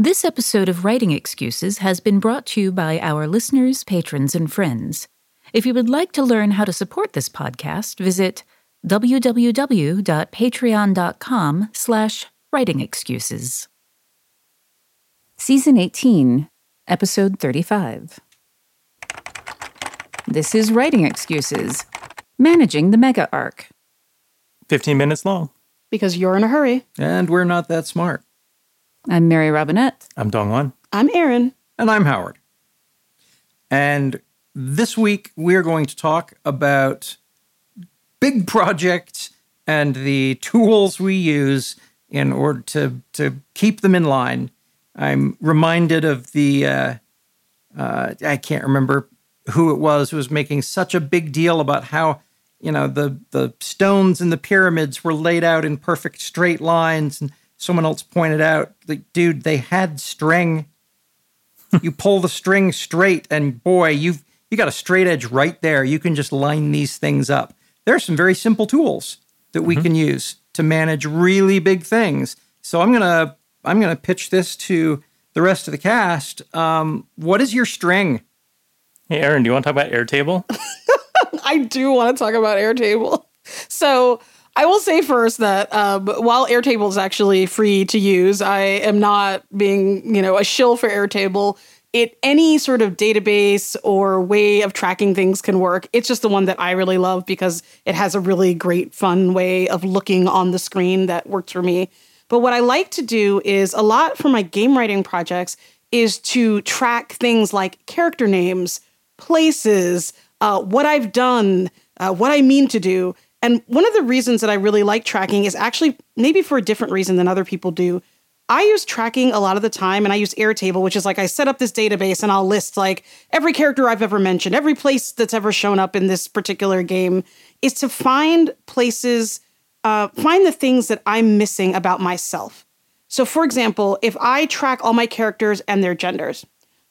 This episode of Writing Excuses has been brought to you by our listeners, patrons, and friends. If you would like to learn how to support this podcast, visit www.patreon.com slash writingexcuses. Season 18, Episode 35. This is Writing Excuses, Managing the Mega Arc. 15 minutes long. Because you're in a hurry. And we're not that smart. I'm Mary Robinette. I'm Dongwon. I'm Erin. And I'm Howard. And this week we're going to talk about big projects and the tools we use in order to, to keep them in line. I'm reminded of the, uh, uh, I can't remember who it was who was making such a big deal about how, you know, the, the stones in the pyramids were laid out in perfect straight lines. And someone else pointed out, like, dude, they had string. you pull the string straight, and boy, you've you got a straight edge right there. You can just line these things up. There are some very simple tools that we mm-hmm. can use to manage really big things. So I'm gonna I'm gonna pitch this to the rest of the cast. Um, what is your string? Hey, Erin, do you want to talk about Airtable? I do want to talk about Airtable. So I will say first that um, while Airtable is actually free to use, I am not being, you know, a shill for Airtable. It any sort of database or way of tracking things can work. It's just the one that I really love because it has a really great, fun way of looking on the screen that works for me. But what I like to do is a lot for my game writing projects is to track things like character names, places, uh, what I've done, uh, what I mean to do and one of the reasons that I really like tracking is actually maybe for a different reason than other people do. I use tracking a lot of the time and I use Airtable, which is like I set up this database and I'll list like every character I've ever mentioned, every place that's ever shown up in this particular game, is to find places, uh, find the things that I'm missing about myself. So, for example, if I track all my characters and their genders,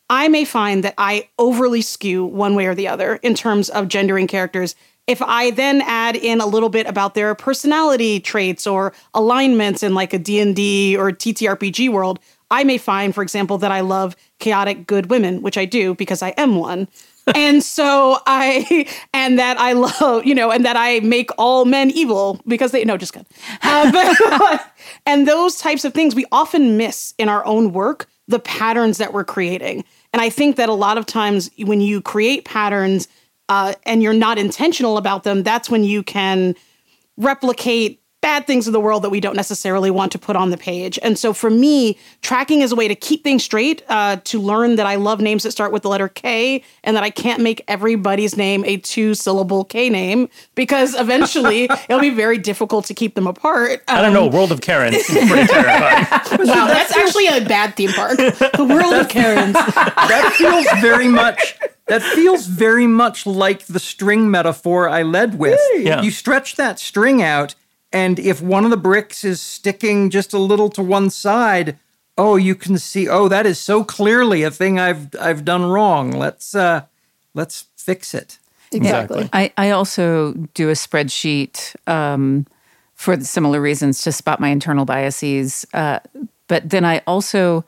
I may find that I overly skew one way or the other in terms of gendering characters if I then add in a little bit about their personality traits or alignments in like a D&D or TTRPG world, I may find, for example, that I love chaotic good women, which I do because I am one. and so I, and that I love, you know, and that I make all men evil because they, no, just good. Uh, but, and those types of things we often miss in our own work, the patterns that we're creating. And I think that a lot of times when you create patterns uh, and you're not intentional about them, that's when you can replicate bad things in the world that we don't necessarily want to put on the page. And so for me, tracking is a way to keep things straight, uh, to learn that I love names that start with the letter K and that I can't make everybody's name a two syllable K name because eventually it'll be very difficult to keep them apart. Um, I don't know. Um, world of Karen is pretty terrifying. wow, that's actually a bad theme park. The world of Karens. That feels very much that feels very much like the string metaphor I led with. Yeah. You stretch that string out, and if one of the bricks is sticking just a little to one side, oh, you can see, oh, that is so clearly a thing I've I've done wrong. Let's uh let's fix it. Exactly. I, I also do a spreadsheet um, for similar reasons to spot my internal biases. Uh, but then I also,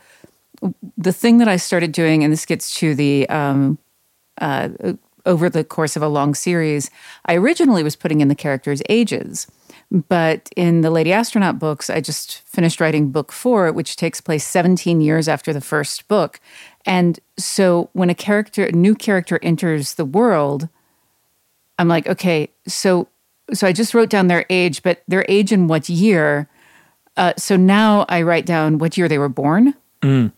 the thing that I started doing, and this gets to the um, uh, over the course of a long series, I originally was putting in the characters' ages. But in the Lady Astronaut books, I just finished writing book four, which takes place 17 years after the first book. And so when a character, a new character enters the world, I'm like, okay, so so I just wrote down their age, but their age in what year? Uh, so now I write down what year they were born. Mm.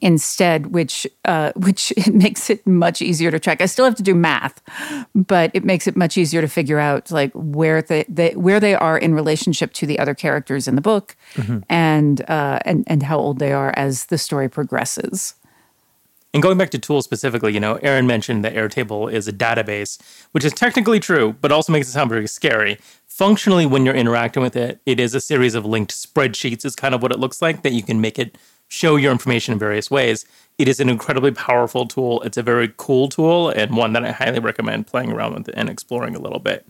Instead, which uh, which makes it much easier to track. I still have to do math, but it makes it much easier to figure out like where they, they where they are in relationship to the other characters in the book, mm-hmm. and uh, and and how old they are as the story progresses. And going back to tools specifically, you know, Erin mentioned that Airtable is a database, which is technically true, but also makes it sound very scary. Functionally, when you're interacting with it, it is a series of linked spreadsheets, is kind of what it looks like, that you can make it show your information in various ways. It is an incredibly powerful tool. It's a very cool tool and one that I highly recommend playing around with and exploring a little bit.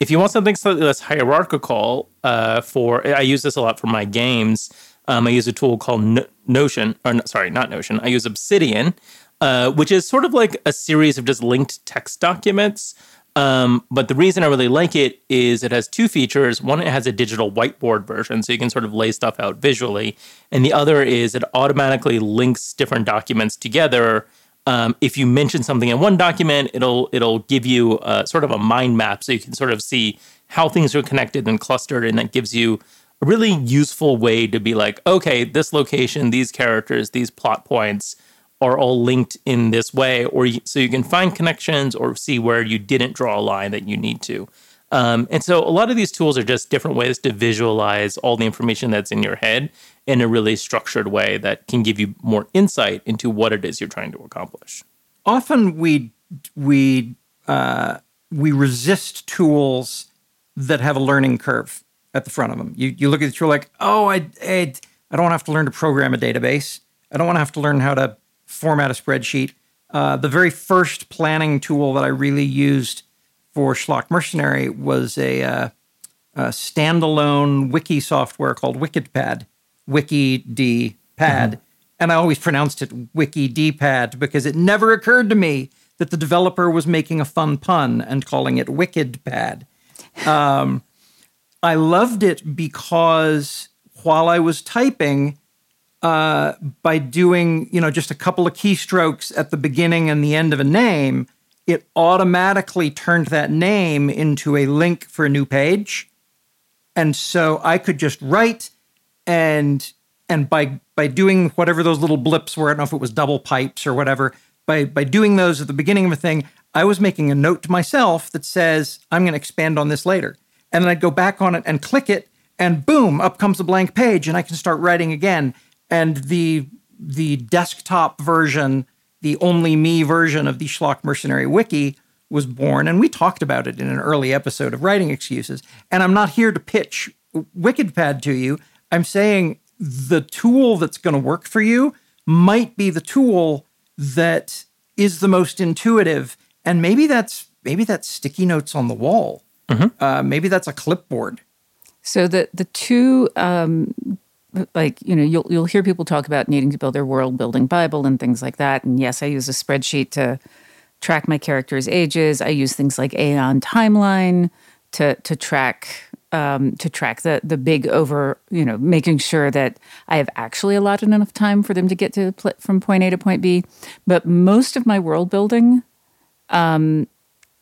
If you want something slightly less hierarchical, uh, for I use this a lot for my games. Um, I use a tool called no- Notion, or sorry, not Notion. I use Obsidian, uh, which is sort of like a series of just linked text documents. Um, but the reason I really like it is it has two features. One, it has a digital whiteboard version, so you can sort of lay stuff out visually. And the other is it automatically links different documents together. Um, if you mention something in one document, it'll it'll give you a, sort of a mind map, so you can sort of see how things are connected and clustered, and that gives you a really useful way to be like, okay, this location, these characters, these plot points are all linked in this way, or so you can find connections or see where you didn't draw a line that you need to. Um, and so a lot of these tools are just different ways to visualize all the information that's in your head in a really structured way that can give you more insight into what it is you're trying to accomplish. Often we we uh, we resist tools that have a learning curve at the front of them. You, you look at it, you're like, oh, I, I, I don't have to learn to program a database. I don't want to have to learn how to format a spreadsheet. Uh, the very first planning tool that I really used for Schlock Mercenary was a, uh, a standalone wiki software called WikidPad, WikiDPad. Mm-hmm. And I always pronounced it WikiDPad because it never occurred to me that the developer was making a fun pun and calling it WickedPad. Um, I loved it because while I was typing, uh, by doing you know just a couple of keystrokes at the beginning and the end of a name, it automatically turned that name into a link for a new page, and so I could just write and and by by doing whatever those little blips were, I don't know if it was double pipes or whatever. By by doing those at the beginning of a thing, I was making a note to myself that says I'm going to expand on this later and then I'd go back on it and click it, and boom, up comes a blank page, and I can start writing again. And the the desktop version, the only me version of the Schlock Mercenary Wiki was born, and we talked about it in an early episode of Writing Excuses. And I'm not here to pitch WikidPad to you. I'm saying the tool that's going to work for you might be the tool that is the most intuitive, and maybe that's maybe that's sticky notes on the wall Mm-hmm. Uh, maybe that's a clipboard. So the the two um, like you know you'll you'll hear people talk about needing to build their world building bible and things like that and yes i use a spreadsheet to track my characters ages i use things like aeon timeline to to track um, to track the the big over you know making sure that i have actually allotted enough time for them to get to pl- from point a to point b but most of my world building um,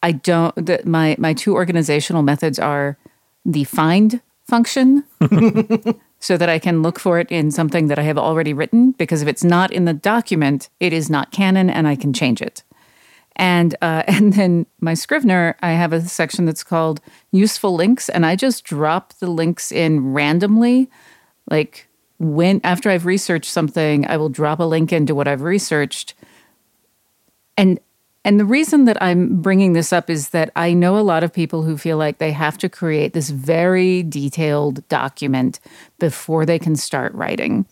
I don't. The, my my two organizational methods are the find function, so that I can look for it in something that I have already written. Because if it's not in the document, it is not canon, and I can change it. And uh, and then my Scrivener, I have a section that's called useful links, and I just drop the links in randomly, like when after I've researched something, I will drop a link into what I've researched. And and the reason that I'm bringing this up is that I know a lot of people who feel like they have to create this very detailed document before they can start writing.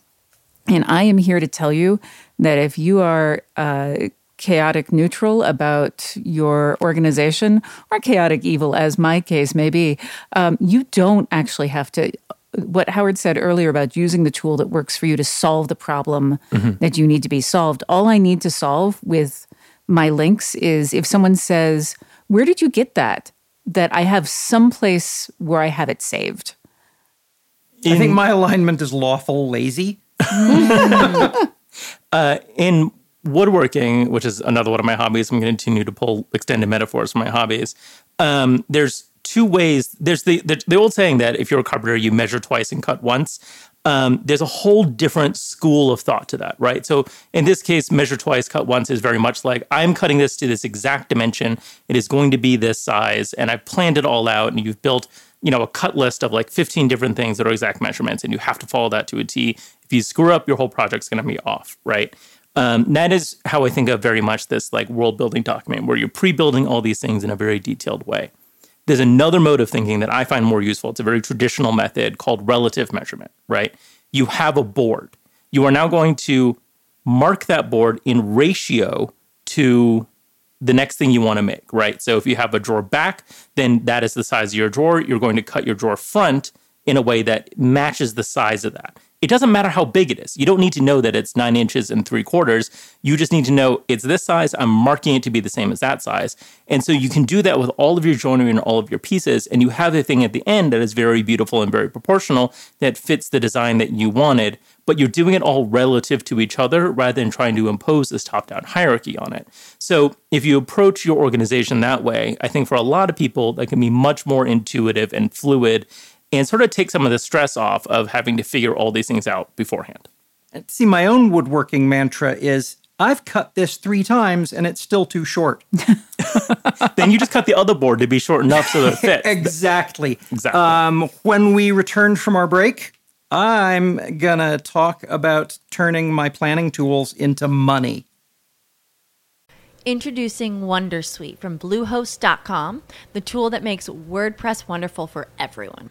And I am here to tell you that if you are uh, chaotic neutral about your organization or chaotic evil, as my case may be, um, you don't actually have to what Howard said earlier about using the tool that works for you to solve the problem mm-hmm. that you need to be solved. All I need to solve with my links is if someone says, Where did you get that? That I have someplace where I have it saved. In, I think my alignment is lawful lazy. uh, in woodworking, which is another one of my hobbies, I'm going to continue to pull extended metaphors from my hobbies. Um, there's two ways. There's the, the, the old saying that if you're a carpenter, you measure twice and cut once. Um, there's a whole different school of thought to that, right? So in this case, measure twice, cut once is very much like I'm cutting this to this exact dimension. It is going to be this size, and I've planned it all out, and you've built, you know, a cut list of like 15 different things that are exact measurements, and you have to follow that to a T. If you screw up, your whole project's going to be off, right? Um, that is how I think of very much this like world building document, where you're pre-building all these things in a very detailed way. There's another mode of thinking that I find more useful. It's a very traditional method called relative measurement, right? You have a board. You are now going to mark that board in ratio to the next thing you want to make, right? So if you have a drawer back, then that is the size of your drawer. You're going to cut your drawer front in a way that matches the size of that. It doesn't matter how big it is. You don't need to know that it's nine inches and three quarters. You just need to know it's this size. I'm marking it to be the same as that size. And so you can do that with all of your joinery and all of your pieces. And you have a thing at the end that is very beautiful and very proportional that fits the design that you wanted. But you're doing it all relative to each other rather than trying to impose this top down hierarchy on it. So if you approach your organization that way, I think for a lot of people, that can be much more intuitive and fluid and sort of take some of the stress off of having to figure all these things out beforehand. See, my own woodworking mantra is I've cut this three times and it's still too short. then you just cut the other board to be short enough so that it fits. exactly. Exactly. Um, when we return from our break, I'm going to talk about turning my planning tools into money. Introducing Wondersuite from Bluehost.com, the tool that makes WordPress wonderful for everyone.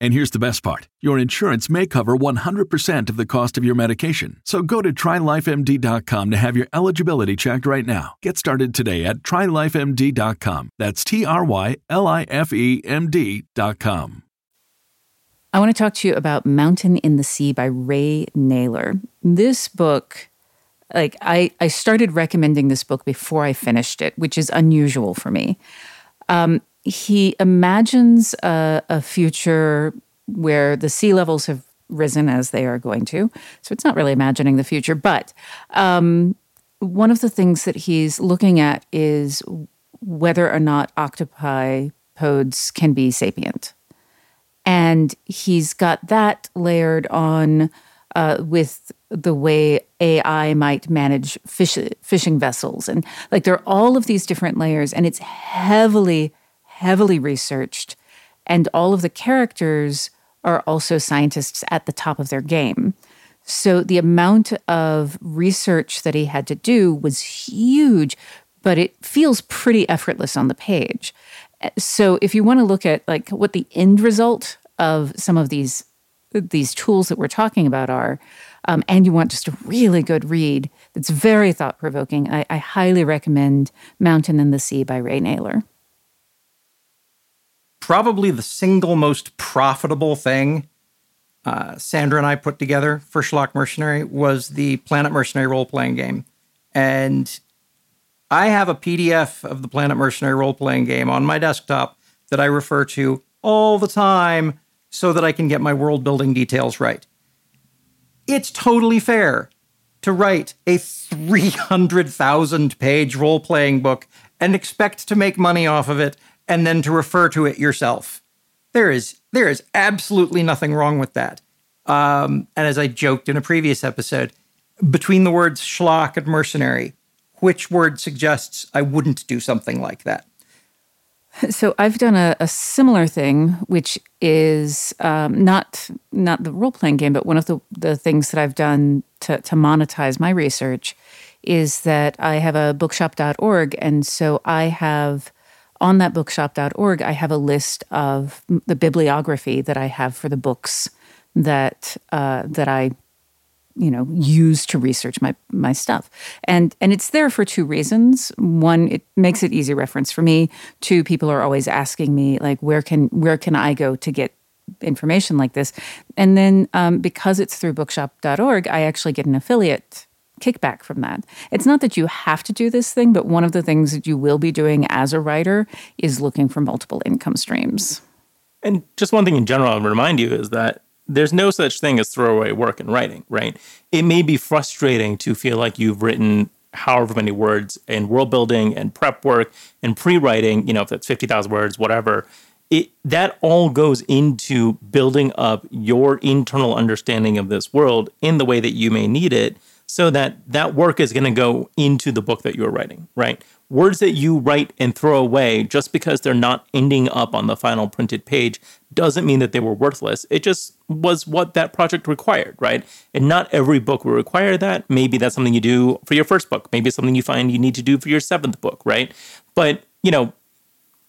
And here's the best part your insurance may cover 100% of the cost of your medication. So go to trylifemd.com to have your eligibility checked right now. Get started today at trylifemd.com. That's T R Y L I F E M D.com. I want to talk to you about Mountain in the Sea by Ray Nayler. This book, like I, I started recommending this book before I finished it, which is unusual for me. Um, he imagines a, a future where the sea levels have risen as they are going to. So it's not really imagining the future, but um, one of the things that he's looking at is whether or not octopi pods can be sapient. And he's got that layered on uh, with the way AI might manage fish, fishing vessels. And like there are all of these different layers, and it's heavily, heavily researched. And all of the characters are also scientists at the top of their game. So the amount of research that he had to do was huge, but it feels pretty effortless on the page. So if you want to look at like what the end result of some of these these tools that we're talking about are, um, and you want just a really good read that's very thought provoking, I, I highly recommend Mountain in the Sea by Ray Nayler probably the single most profitable thing uh, Sandra and I put together for Schlock Mercenary was the Planet Mercenary role playing game. And I have a PDF of the Planet Mercenary role playing game on my desktop that I refer to all the time so that I can get my world building details right. It's totally fair to write a 300,000 page role playing book and expect to make money off of it and then to refer to it yourself. There is there is absolutely nothing wrong with that. Um, and as I joked in a previous episode, between the words schlock and mercenary, which word suggests I wouldn't do something like that? So I've done a, a similar thing, which is um, not not the role playing game, but one of the, the things that I've done to, to monetize my research is that I have a bookshop.org, and so I have on that bookshop.org I have a list of the bibliography that I have for the books that uh, that I you know use to research my my stuff. And and it's there for two reasons. One it makes it easy reference for me. Two people are always asking me like where can where can i go to get information like this? And then um, because it's through bookshop.org i actually get an affiliate kickback from that it's not that you have to do this thing but one of the things that you will be doing as a writer is looking for multiple income streams and just one thing in general i'll remind you is that there's no such thing as throwaway work in writing, right? It may be frustrating to feel like you've written however many words in world building and prep work and pre-writing, you know, if that's 50,000 words, whatever. It that all goes into building up your internal understanding of this world in the way that you may need it so that that work is going to go into the book that you're writing, right? Words that you write and throw away just because they're not ending up on the final printed page doesn't mean that they were worthless. It just was what that project required, right? And not every book will require that. Maybe that's something you do for your first book. Maybe it's something you find you need to do for your seventh book, right? But, you know,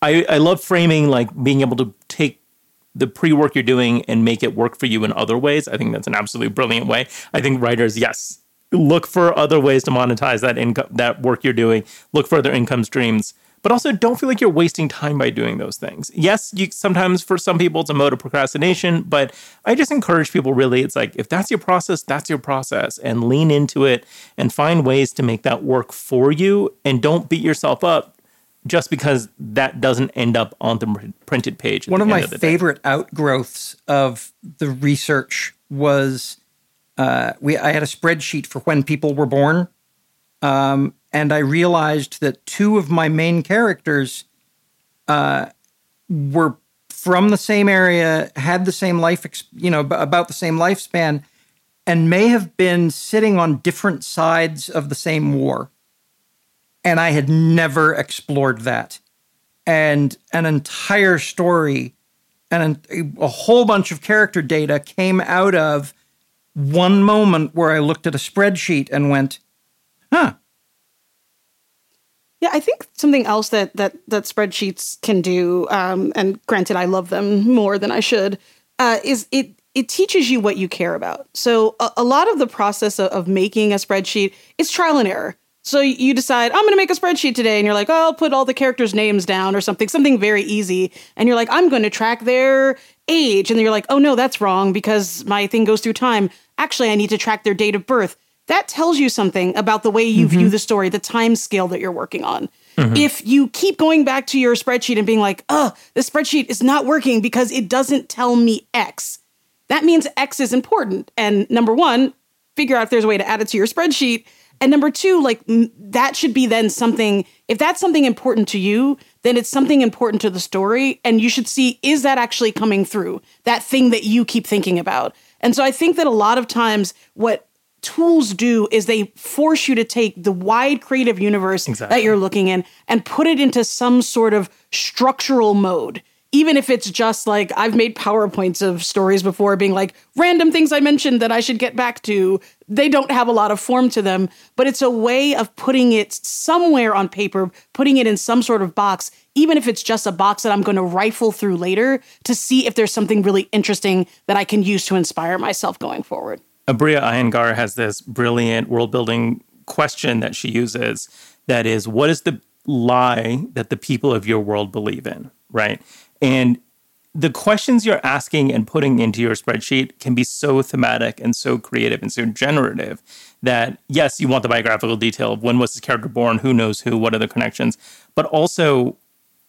I, I love framing like being able to take the pre-work you're doing and make it work for you in other ways. I think that's an absolutely brilliant way. I think writers, yes, look for other ways to monetize that income that work you're doing. Look for other income streams but also don't feel like you're wasting time by doing those things. Yes, you sometimes for some people it's a mode of procrastination, but I just encourage people really it's like if that's your process, that's your process and lean into it and find ways to make that work for you and don't beat yourself up just because that doesn't end up on the printed page. One of my of favorite outgrowths of the research was uh, we I had a spreadsheet for when people were born. Um, and I realized that two of my main characters uh, were from the same area, had the same life, you know, about the same lifespan, and may have been sitting on different sides of the same war. And I had never explored that. And an entire story and a whole bunch of character data came out of one moment where I looked at a spreadsheet and went, huh, yeah, I think something else that that that spreadsheets can do, um, and granted, I love them more than I should, uh, is it it teaches you what you care about. So a, a lot of the process of, of, making a spreadsheet is trial and error. So you decide I'm going to make a spreadsheet today, and you're like, oh, I'll put all the characters' names down or something, something very easy, and you're like, I'm going to track their age, and you're like, oh no, that's wrong because my thing goes through time. Actually, I need to track their date of birth that tells you something about the way you mm-hmm. view the story, the time scale that you're working on. Mm-hmm. If you keep going back to your spreadsheet and being like, oh, this spreadsheet is not working because it doesn't tell me X, that means X is important. And number one, figure out if there's a way to add it to your spreadsheet. And number two, like that should be then something, if that's something important to you, then it's something important to the story. And you should see, is that actually coming through? That thing that you keep thinking about. And so I think that a lot of times what tools do is they force you to take the wide creative universe exactly. that you're looking in and put it into some sort of structural mode even if it's just like I've made PowerPoints of stories before being like random things I mentioned that I should get back to. They don't have a lot of form to them, but it's a way of putting it somewhere on paper, putting it in some sort of box, even if it's just a box that I'm going to rifle through later to see if there's something really interesting that I can use to inspire myself going forward. Aabria Iyengar has this brilliant world building question that she uses that is, what is the lie that the people of your world believe in? Right. And the questions you're asking and putting into your spreadsheet can be so thematic and so creative and so generative that yes, you want the biographical detail of when was this character born, who knows who, what are the connections, but also,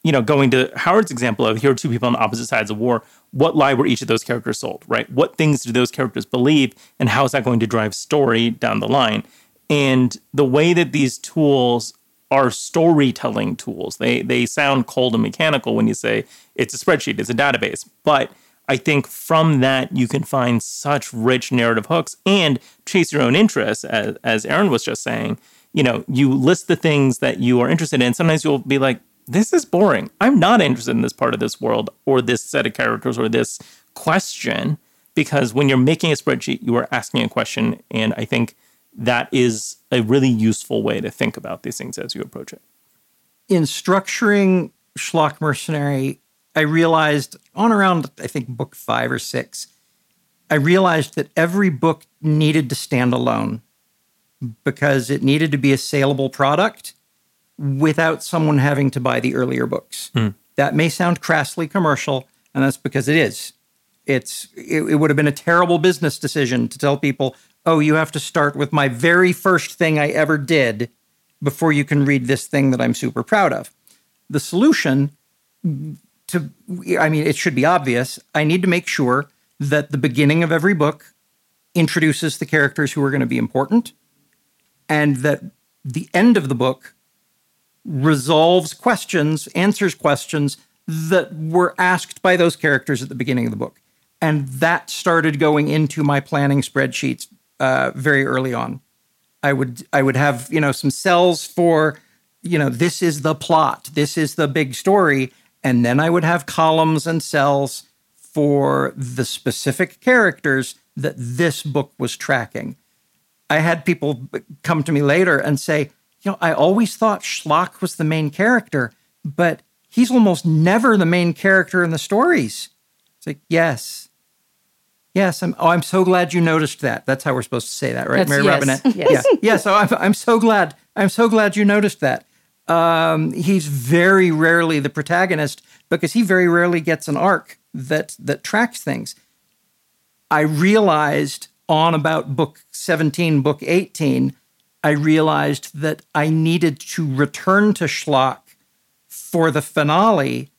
you know, going to Howard's example of here are two people on opposite sides of war. What lie were each of those characters sold, right? What things do those characters believe, and how is that going to drive story down the line? And the way that these tools are storytelling tools, they they sound cold and mechanical when you say it's a spreadsheet, it's a database, but I think from that you can find such rich narrative hooks and chase your own interests, as, as Erin was just saying. You know, you list the things that you are interested in. Sometimes you'll be like, this is boring. I'm not interested in this part of this world or this set of characters or this question. Because when you're making a spreadsheet, you are asking a question. And I think that is a really useful way to think about these things as you approach it. In structuring Schlock Mercenary, I realized on around, I think, book five or six, I realized that every book needed to stand alone because it needed to be a saleable product without someone having to buy the earlier books. Hmm. That may sound crassly commercial, and that's because it is. It's it, it would have been a terrible business decision to tell people, "Oh, you have to start with my very first thing I ever did before you can read this thing that I'm super proud of." The solution to I mean, it should be obvious. I need to make sure that the beginning of every book introduces the characters who are going to be important and that the end of the book resolves questions, answers questions that were asked by those characters at the beginning of the book. And that started going into my planning spreadsheets uh, very early on. I would I would have you know some cells for you know this is the plot, this is the big story, and then I would have columns and cells for the specific characters that this book was tracking. I had people come to me later and say, you know, I always thought Schlock was the main character, but he's almost never the main character in the stories. It's like, yes. Yes, I'm. Oh, I'm so glad you noticed that. That's how we're supposed to say that, right, That's- Mary yes, Robinette? yes. Yeah, yeah. So I'm. I'm so glad. I'm so glad you noticed that. Um, he's very rarely the protagonist because he very rarely gets an arc that that tracks things. I realized on about book 17, book 18, I realized that I needed to return to Schlock for the finale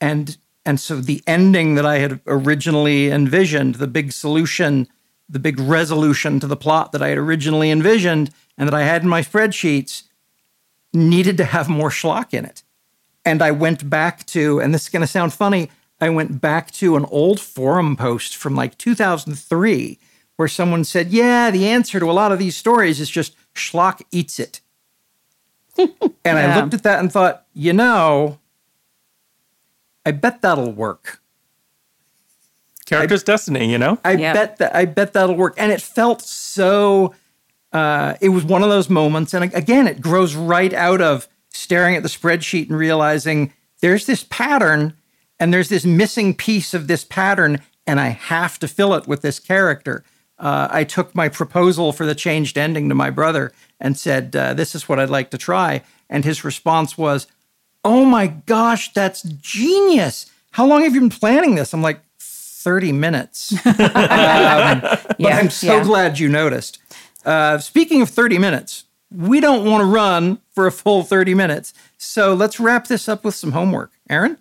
and and so the ending that I had originally envisioned, the big solution, the big resolution to the plot that I had originally envisioned and that I had in my spreadsheets needed to have more schlock in it. And I went back to, and this is going to sound funny, I went back to an old forum post from like 2003 where someone said, Yeah, the answer to a lot of these stories is just schlock eats it. and I looked at that and thought, you know, I bet that'll work. Character's destiny, you know? I Yep. bet that I bet that'll work. And it felt so uh, it was one of those moments. And again, it grows right out of staring at the spreadsheet and realizing there's this pattern and there's this missing piece of this pattern, and I have to fill it with this character. Uh, I took my proposal for the changed ending to my brother and said, uh, This is what I'd like to try. And his response was, Oh my gosh, that's genius. How long have you been planning this? I'm like, 30 minutes. Um, but Yeah, I'm so yeah. glad you noticed. Uh, speaking of 30 minutes, we don't want to run for a full 30 minutes. So let's wrap this up with some homework. Erin?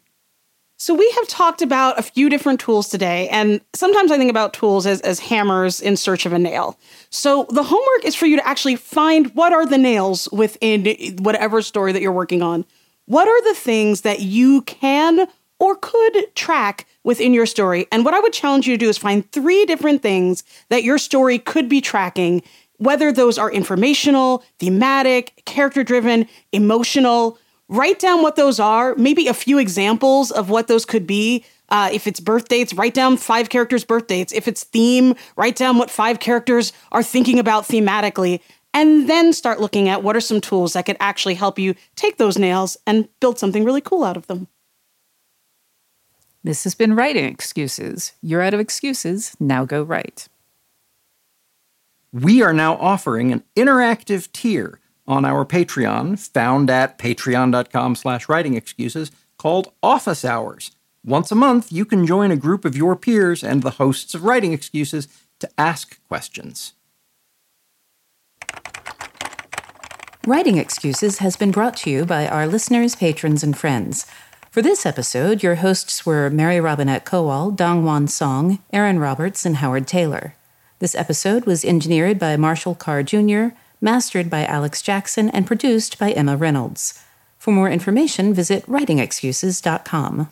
So we have talked about a few different tools today, and sometimes I think about tools as, as hammers in search of a nail. So the homework is for you to actually find what are the nails within whatever story that you're working on. What are the things that you can or could track within your story? And what I would challenge you to do is find three different things that your story could be tracking, whether those are informational, thematic, character driven, emotional write down what those are, maybe a few examples of what those could be. Uh, if it's birth dates, write down five characters' birth dates. If it's theme, write down what five characters are thinking about thematically. And then start looking at what are some tools that could actually help you take those nails and build something really cool out of them. This has been Writing Excuses. You're out of excuses. Now go write. We are now offering an interactive tier on our Patreon, found at patreon.com slash writing excuses, called Office Hours. Once a month, you can join a group of your peers and the hosts of Writing Excuses to ask questions. Writing Excuses has been brought to you by our listeners, patrons, and friends. For this episode, your hosts were Mary Robinette Kowal, Dongwon Song, Erin Roberts, and Howard Tayler. This episode was engineered by Marshall Carr Jr., mastered by Alex Jackson, and produced by Emma Reynolds. For more information, visit writingexcuses.com.